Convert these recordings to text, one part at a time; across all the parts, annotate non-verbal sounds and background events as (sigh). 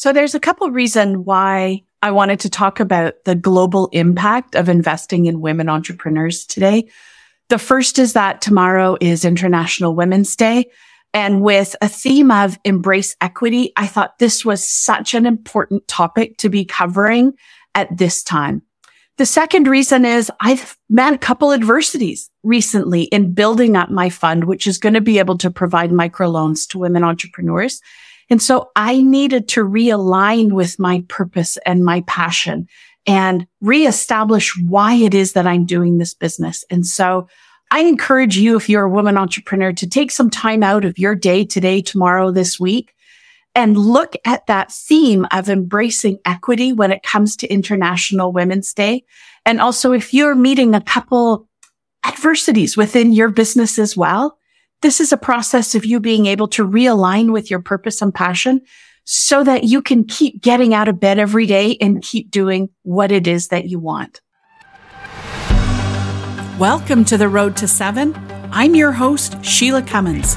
So there's a couple reasons why I wanted to talk about the global impact of investing in women entrepreneurs today. The first is that tomorrow is International Women's Day. And with a theme of embrace equity, I thought this was such an important topic to be covering at this time. The second reason is I've met a couple adversities recently in building up my fund, which is going to be able to provide microloans to women entrepreneurs. And so I needed to realign with my purpose and my passion and reestablish why it is that I'm doing this business. And so I encourage you, if you're a woman entrepreneur, to take some time out of your day today, tomorrow, this week, and look at that theme of embracing equity when it comes to International Women's Day. And also, if you're meeting a couple adversities within your business as well, this is a process of you being able to realign with your purpose and passion so that you can keep getting out of bed every day and keep doing what it is that you want. Welcome to the Road to Seven. I'm your host, Shelagh Cummins.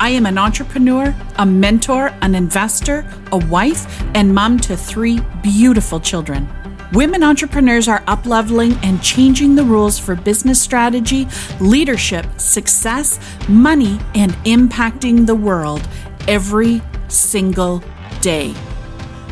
I am an entrepreneur, a mentor, an investor, a wife, and mom to three beautiful children. Women entrepreneurs are upleveling and changing the rules for business strategy, leadership, success, money, and impacting the world every single day.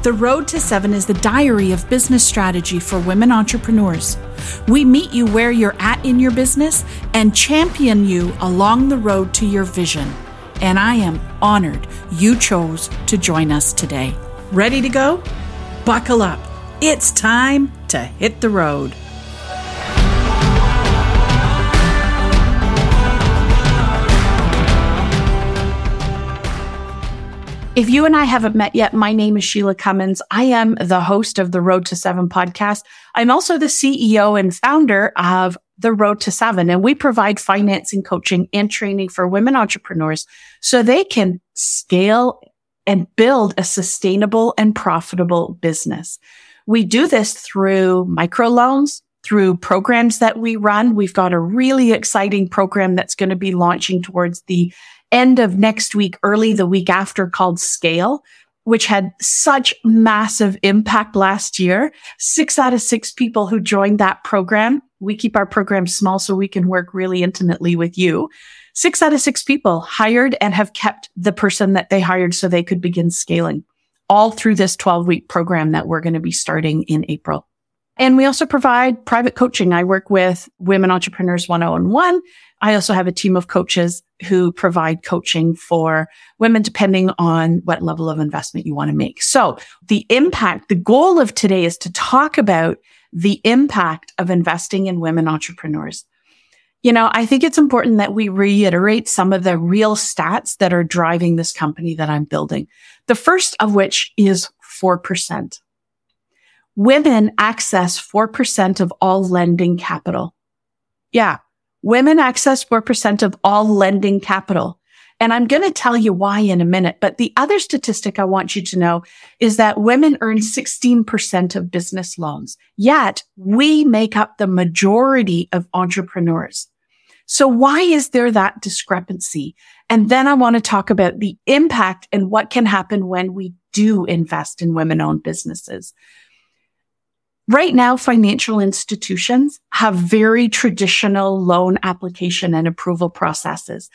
The Road to Seven is the diary of business strategy for women entrepreneurs. We meet you where you're at in your business and champion you along the road to your vision. And I am honored you chose to join us today. Ready to go? Buckle up. It's time to hit the road. If you and I haven't met yet, my name is Shelagh Cummins. I am the host of the Road to Seven podcast. I'm also the CEO and founder of the Road to Seven, and we provide financing, coaching, and training for women entrepreneurs so they can scale and build a sustainable and profitable business. We do this through microloans, through programs that we run. We've got a really exciting program that's going to be launching towards the end of next week, early the week after called Scale, which had such massive impact last year. Six out of six people who joined that program. We keep our program small so we can work really intimately with you. Six out of six people hired and have kept the person that they hired so they could begin scaling all through this 12 week program that we're going to be starting in April. And we also provide private coaching. I work with women entrepreneurs one on one. I also have a team of coaches who provide coaching for women depending on what level of investment you want to make. So the impact, the goal of today is to talk about the impact of investing in women entrepreneurs. You know, I think it's important that we reiterate some of the real stats that are driving this company that I'm building. The first of which is 4%. Women access 4% of all lending capital. Yeah. Women access 4% of all lending capital. And I'm going to tell you why in a minute. But the other statistic I want you to know is that women earn 16% of business loans. Yet we make up the majority of entrepreneurs. So why is there that discrepancy? And then I want to talk about the impact and what can happen when we do invest in women owned businesses. Right now, financial institutions have very traditional loan application and approval processes.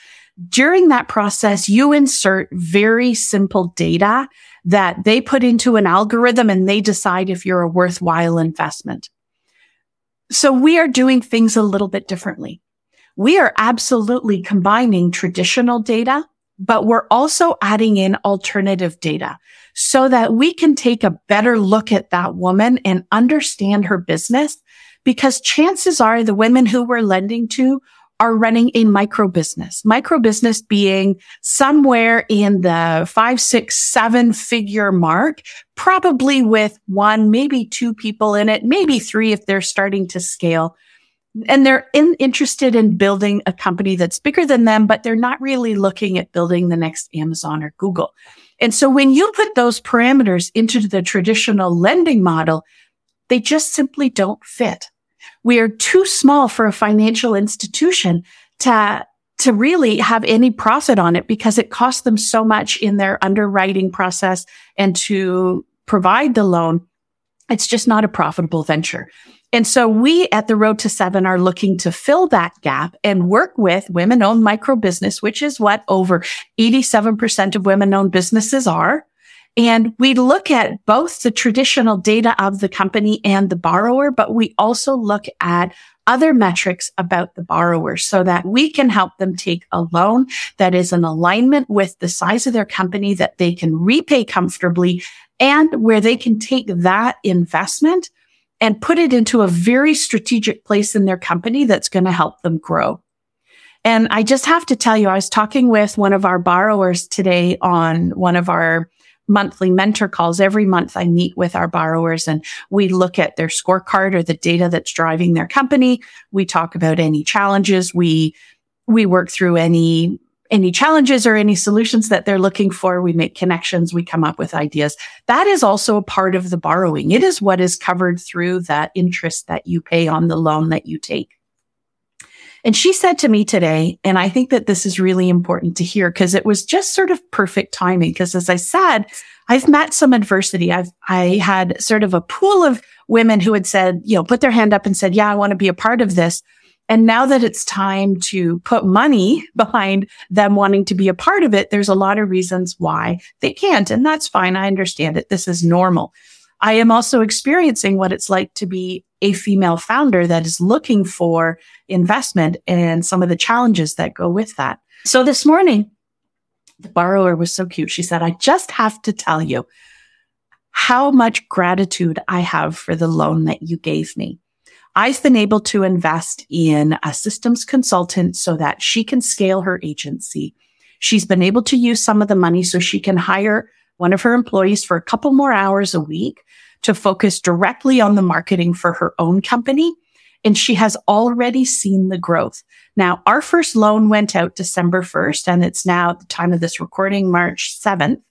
During that process, you insert very simple data that they put into an algorithm and they decide if you're a worthwhile investment. So we are doing things a little bit differently. We are absolutely combining traditional data, but we're also adding in alternative data so that we can take a better look at that woman and understand her business. Because chances are the women who we're lending to are running a micro business, micro business being somewhere in the five, six, seven figure mark, probably with one, maybe two people in it, maybe three if they're starting to scale. And they're in, interested in building a company that's bigger than them, but they're not really looking at building the next Amazon or Google. And so when you put those parameters into the traditional lending model, they just simply don't fit. We are too small for a financial institution to, to really have any profit on it because it costs them so much in their underwriting process and to provide the loan. It's just not a profitable venture. And so we at the road to seven are looking to fill that gap and work with women owned micro business, which is what over 87% of women owned businesses are. And we look at both the traditional data of the company and the borrower, but we also look at other metrics about the borrower so that we can help them take a loan that is in alignment with the size of their company that they can repay comfortably and where they can take that investment and put it into a very strategic place in their company that's going to help them grow. And I just have to tell you, I was talking with one of our borrowers today on one of our monthly mentor calls. Every month I meet with our borrowers and we look at their scorecard or the data that's driving their company. We talk about any challenges. We, we work through any any challenges or any solutions that they're looking for. We make connections. We come up with ideas. That is also a part of the borrowing. It is what is covered through that interest that you pay on the loan that you take. And she said to me today, and I think that this is really important to hear because it was just sort of perfect timing. Because as I said, I've met some adversity. I've, I had sort of a pool of women who had said, you know, put their hand up and said, yeah, I want to be a part of this. And now that it's time to put money (laughs) behind them wanting to be a part of it, there's a lot of reasons why they can't. And that's fine. I understand it. This is normal. I am also experiencing what it's like to be a female founder that is looking for investment and some of the challenges that go with that. So this morning, the borrower was so cute. She said, I just have to tell you how much gratitude I have for the loan that you gave me. I've been able to invest in a systems consultant so that she can scale her agency. She's been able to use some of the money so she can hire one of her employees for a couple more hours a week to focus directly on the marketing for her own company. And she has already seen the growth. Now, our first loan went out December 1st, and it's now the time of this recording, March 7th.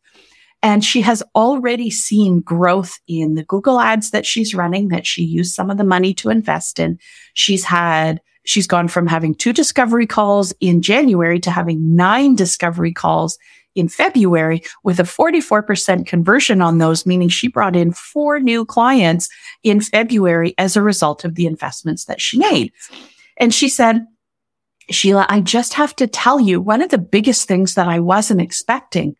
And she has already seen growth in the Google ads that she's running that she used some of the money to invest in. She's had, she's gone from having two discovery calls in January to having nine discovery calls in February with a 44% conversion on those, meaning she brought in four new clients in February as a result of the investments that she made. And she said, Shelagh, I just have to tell you, one of the biggest things that I wasn't expecting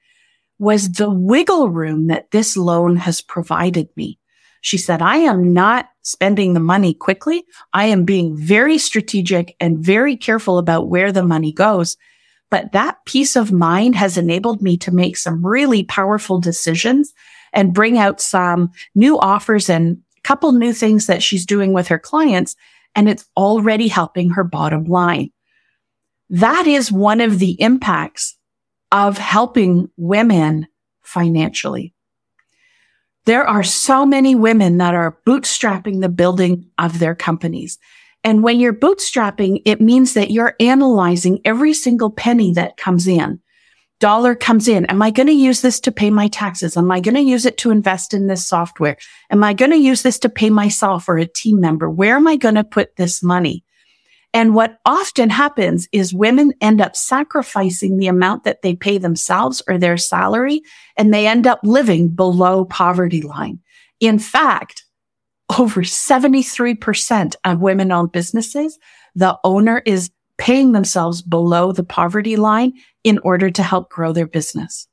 was the wiggle room that this loan has provided me. She said, I am not spending the money quickly. I am being very strategic and very careful about where the money goes. But that peace of mind has enabled me to make some really powerful decisions and bring out some new offers and a couple new things that she's doing with her clients. And it's already helping her bottom line. That is one of the impacts of helping women financially. There are so many women that are bootstrapping the building of their companies. And when you're bootstrapping, it means that you're analyzing every single penny that comes in. Dollar comes in. Am I going to use this to pay my taxes? Am I going to use it to invest in this software? Am I going to use this to pay myself or a team member? Where am I going to put this money? And what often happens is women end up sacrificing the amount that they pay themselves or their salary, and they end up living below poverty line. In fact, over 73% of women owned businesses, the owner is paying themselves below the poverty line in order to help grow their business.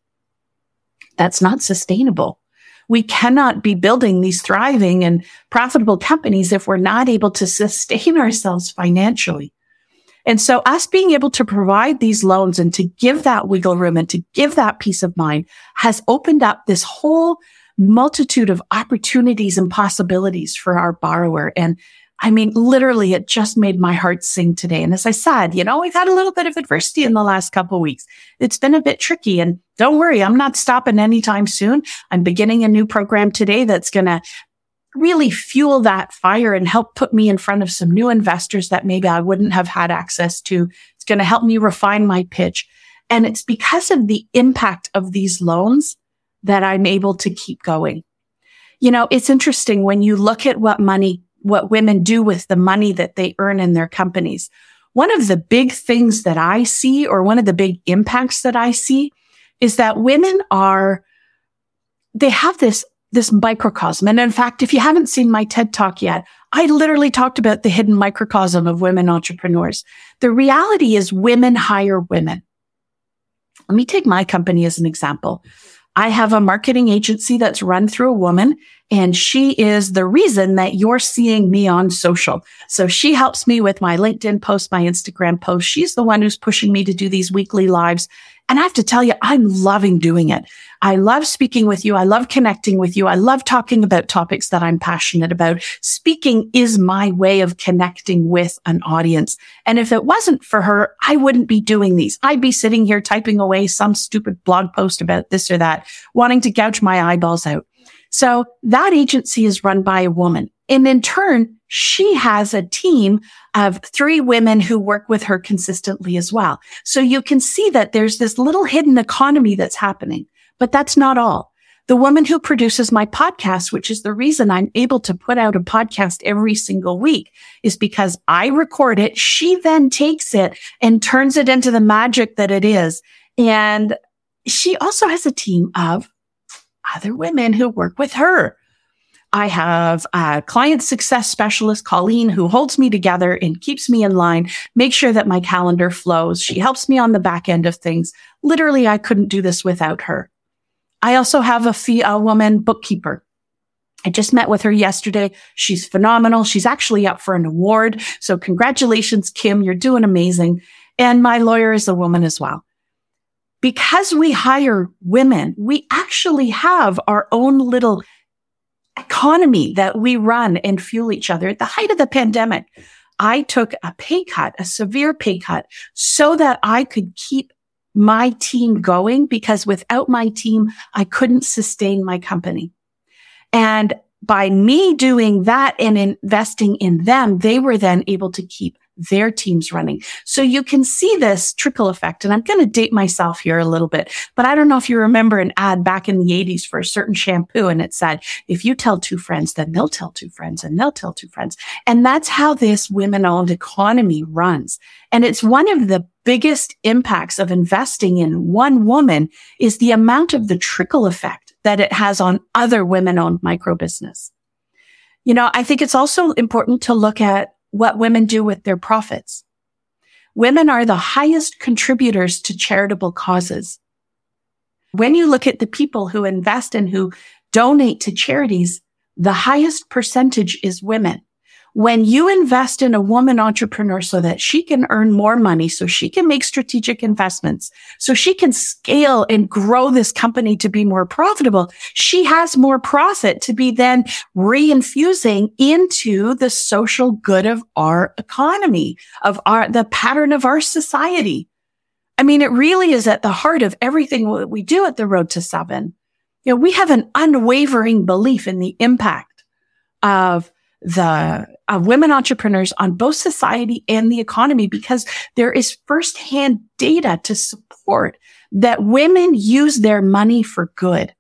That's not sustainable we cannot be building these thriving and profitable companies if we're not able to sustain ourselves financially. And so us being able to provide these loans and to give that wiggle room and to give that peace of mind has opened up this whole multitude of opportunities and possibilities for our borrower. And I mean, literally, it just made my heart sing today. And as I said, you know, we've had a little bit of adversity in the last couple weeks. It's been a bit tricky and don't worry. I'm not stopping anytime soon. I'm beginning a new program today that's going to really fuel that fire and help put me in front of some new investors that maybe I wouldn't have had access to. It's going to help me refine my pitch. And it's because of the impact of these loans that I'm able to keep going. You know, it's interesting when you look at what money what women do with the money that they earn in their companies. one of the big things that I see or one of the big impacts that I see is that women are, they have this, this microcosm. And in fact, if you haven't seen my TED talk yet, I literally talked about the hidden microcosm of women entrepreneurs. The reality is women hire women. Let me take my company as an example. I have a marketing agency that's run through a woman and she is the reason that you're seeing me on social. So she helps me with my LinkedIn post, my Instagram post. She's the one who's pushing me to do these weekly lives. And I have to tell you, I'm loving doing it. I love speaking with you. I love connecting with you. I love talking about topics that I'm passionate about. Speaking is my way of connecting with an audience. And if it wasn't for her, I wouldn't be doing these. I'd be sitting here typing away some stupid blog post about this or that, wanting to gouge my eyeballs out. So that agency is run by a woman. And in turn, she has a team of three women who work with her consistently as well. So you can see that there's this little hidden economy that's happening, but that's not all. The woman who produces my podcast, which is the reason I'm able to put out a podcast every single week is because I record it. She then takes it and turns it into the magic that it is. And she also has a team of other women who work with her. I have a client success specialist, Colleen, who holds me together and keeps me in line, makes sure that my calendar flows. She helps me on the back end of things. Literally, I couldn't do this without her. I also have a, fee, a woman bookkeeper. I just met with her yesterday. She's phenomenal. She's actually up for an award. So congratulations, Kim. You're doing amazing. And my lawyer is a woman as well. Because we hire women, we actually have our own little economy that we run and fuel each other. At the height of the pandemic, I took a pay cut, a severe pay cut so that I could keep my team going because without my team, I couldn't sustain my company. And by me doing that and investing in them, they were then able to keep their teams running. So you can see this trickle effect. And I'm going to date myself here a little bit, but I don't know if you remember an ad back in the 80s for a certain shampoo. And it said, if you tell two friends, then they'll tell two friends and they'll tell two friends. And that's how this women owned economy runs. And it's one of the biggest impacts of investing in one woman is the amount of the trickle effect that it has on other women owned micro business. You know, I think it's also important to look at what women do with their profits. Women are the highest contributors to charitable causes. When you look at the people who invest and who donate to charities, the highest percentage is women when you invest in a woman entrepreneur so that she can earn more money, so she can make strategic investments, so she can scale and grow this company to be more profitable, she has more profit to be then reinfusing into the social good of our economy, of our, the pattern of our society. I mean, it really is at the heart of everything that we do at the road to seven. You know, we have an unwavering belief in the impact of the uh, women entrepreneurs on both society and the economy because there is firsthand data to support that women use their money for good.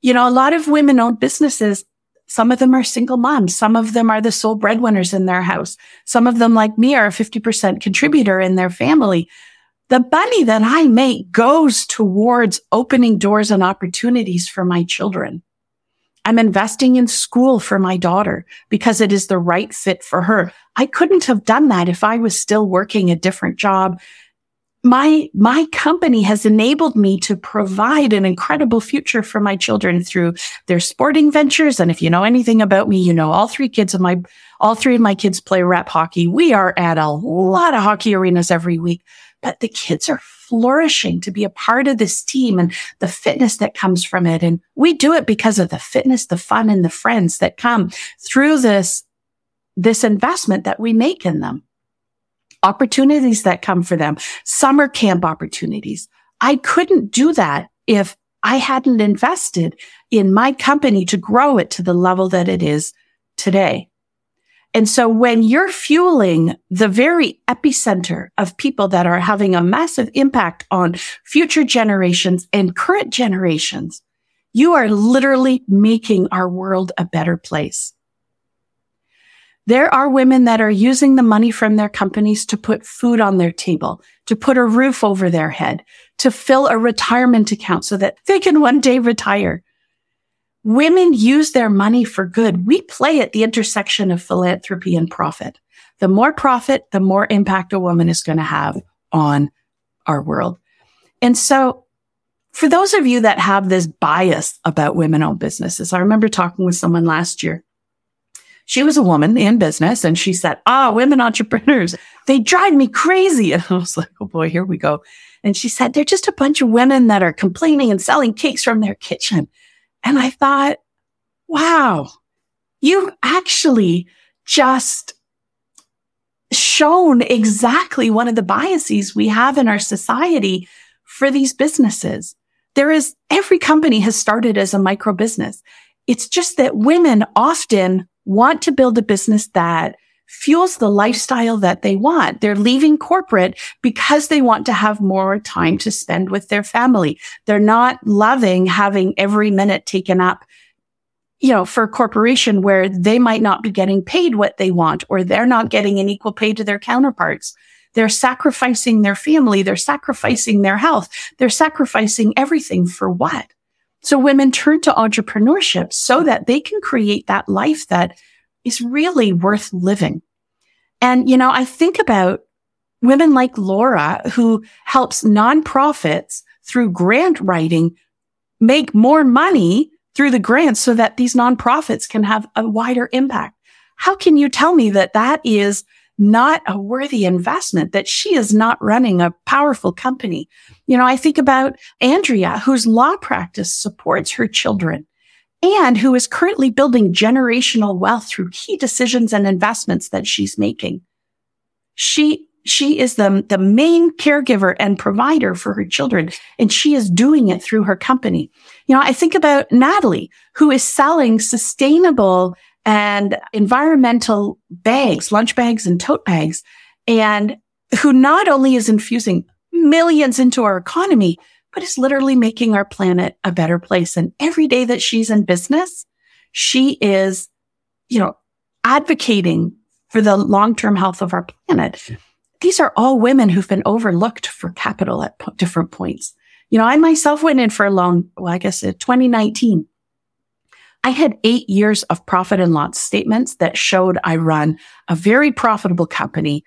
You know, a lot of women owned businesses. Some of them are single moms. Some of them are the sole breadwinners in their house. Some of them, like me, are a 50% contributor in their family. The money that I make goes towards opening doors and opportunities for my children. I'm investing in school for my daughter because it is the right fit for her. I couldn't have done that if I was still working a different job. My, my company has enabled me to provide an incredible future for my children through their sporting ventures. And if you know anything about me, you know all three kids of my, all three of my kids play rep hockey. We are at a lot of hockey arenas every week, but the kids are flourishing to be a part of this team and the fitness that comes from it. And we do it because of the fitness, the fun and the friends that come through this, this investment that we make in them. Opportunities that come for them, summer camp opportunities. I couldn't do that if I hadn't invested in my company to grow it to the level that it is today. And so when you're fueling the very epicenter of people that are having a massive impact on future generations and current generations, you are literally making our world a better place. There are women that are using the money from their companies to put food on their table, to put a roof over their head, to fill a retirement account so that they can one day retire. Women use their money for good. We play at the intersection of philanthropy and profit. The more profit, the more impact a woman is going to have on our world. And so for those of you that have this bias about women owned businesses, I remember talking with someone last year. She was a woman in business and she said, Ah, women entrepreneurs, they drive me crazy. (laughs) And I was like, Oh boy, here we go. And she said, they're just a bunch of women that are complaining and selling cakes from their kitchen. And I thought, wow, you've actually just shown exactly one of the biases we have in our society for these businesses. There is every company has started as a micro business. It's just that women often want to build a business that fuels the lifestyle that they want. They're leaving corporate because they want to have more time to spend with their family. They're not loving having every minute taken up, you know, for a corporation where they might not be getting paid what they want or they're not getting an equal pay to their counterparts. They're sacrificing their family. They're sacrificing their health. They're sacrificing everything for what? So women turn to entrepreneurship so that they can create that life that is really worth living. And, you know, I think about women like Laura who helps nonprofits through grant writing make more money through the grants so that these nonprofits can have a wider impact. How can you tell me that that is not a worthy investment, that she is not running a powerful company. You know, I think about Andrea, whose law practice supports her children and who is currently building generational wealth through key decisions and investments that she's making. She, she is the, the main caregiver and provider for her children, and she is doing it through her company. You know, I think about Natalie, who is selling sustainable and environmental bags, lunch bags and tote bags, and who not only is infusing millions into our economy, but is literally making our planet a better place. And every day that she's in business, she is, you know, advocating for the long-term health of our planet. These are all women who've been overlooked for capital at different points. You know, I myself went in for a loan, well, I guess uh, in 2019 I had eight years of profit and loss statements that showed I run a very profitable company,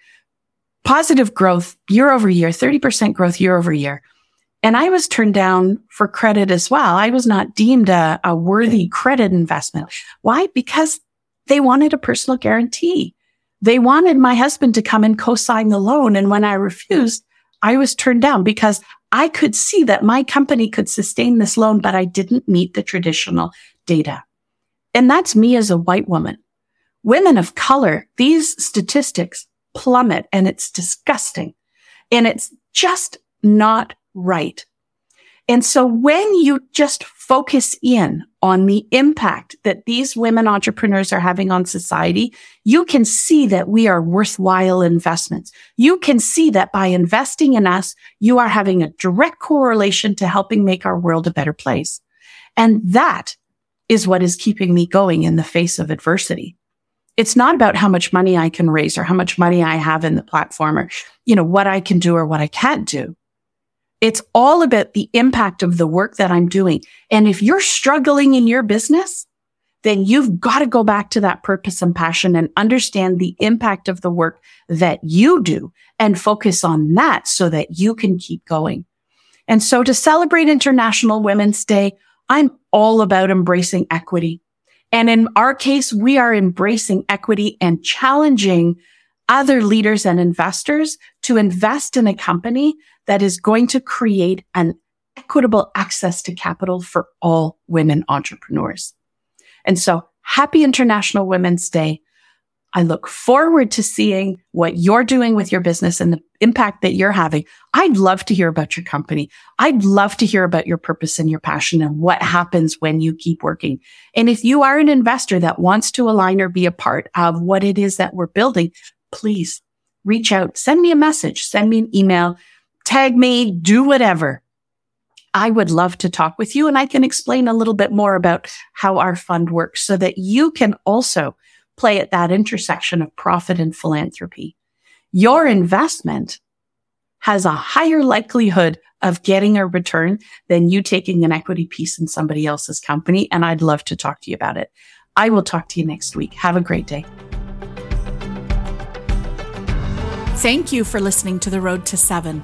positive growth year over year, 30% growth year over year. And I was turned down for credit as well. I was not deemed a, a worthy credit investment. Why? Because they wanted a personal guarantee. They wanted my husband to come and co-sign the loan. And when I refused, I was turned down because I could see that my company could sustain this loan, but I didn't meet the traditional data. And that's me as a white woman. Women of color, these statistics plummet and it's disgusting. And it's just not right. And so when you just focus in on the impact that these women entrepreneurs are having on society, you can see that we are worthwhile investments. You can see that by investing in us, you are having a direct correlation to helping make our world a better place. And that is what is keeping me going in the face of adversity. It's not about how much money I can raise or how much money I have in the platform or, you know, what I can do or what I can't do. It's all about the impact of the work that I'm doing. And if you're struggling in your business, then you've got to go back to that purpose and passion and understand the impact of the work that you do and focus on that so that you can keep going. And so to celebrate International Women's Day, I'm all about embracing equity. And in our case, we are embracing equity and challenging other leaders and investors to invest in a company that is going to create an equitable access to capital for all women entrepreneurs. And so happy International Women's Day. I look forward to seeing what you're doing with your business and the impact that you're having. I'd love to hear about your company. I'd love to hear about your purpose and your passion and what happens when you keep working. And if you are an investor that wants to align or be a part of what it is that we're building, please reach out, send me a message, send me an email, tag me, do whatever. I would love to talk with you and I can explain a little bit more about how our fund works so that you can also play at that intersection of profit and philanthropy. Your investment has a higher likelihood of getting a return than you taking an equity piece in somebody else's company. And I'd love to talk to you about it. I will talk to you next week. Have a great day. Thank you for listening to The Road to Seven.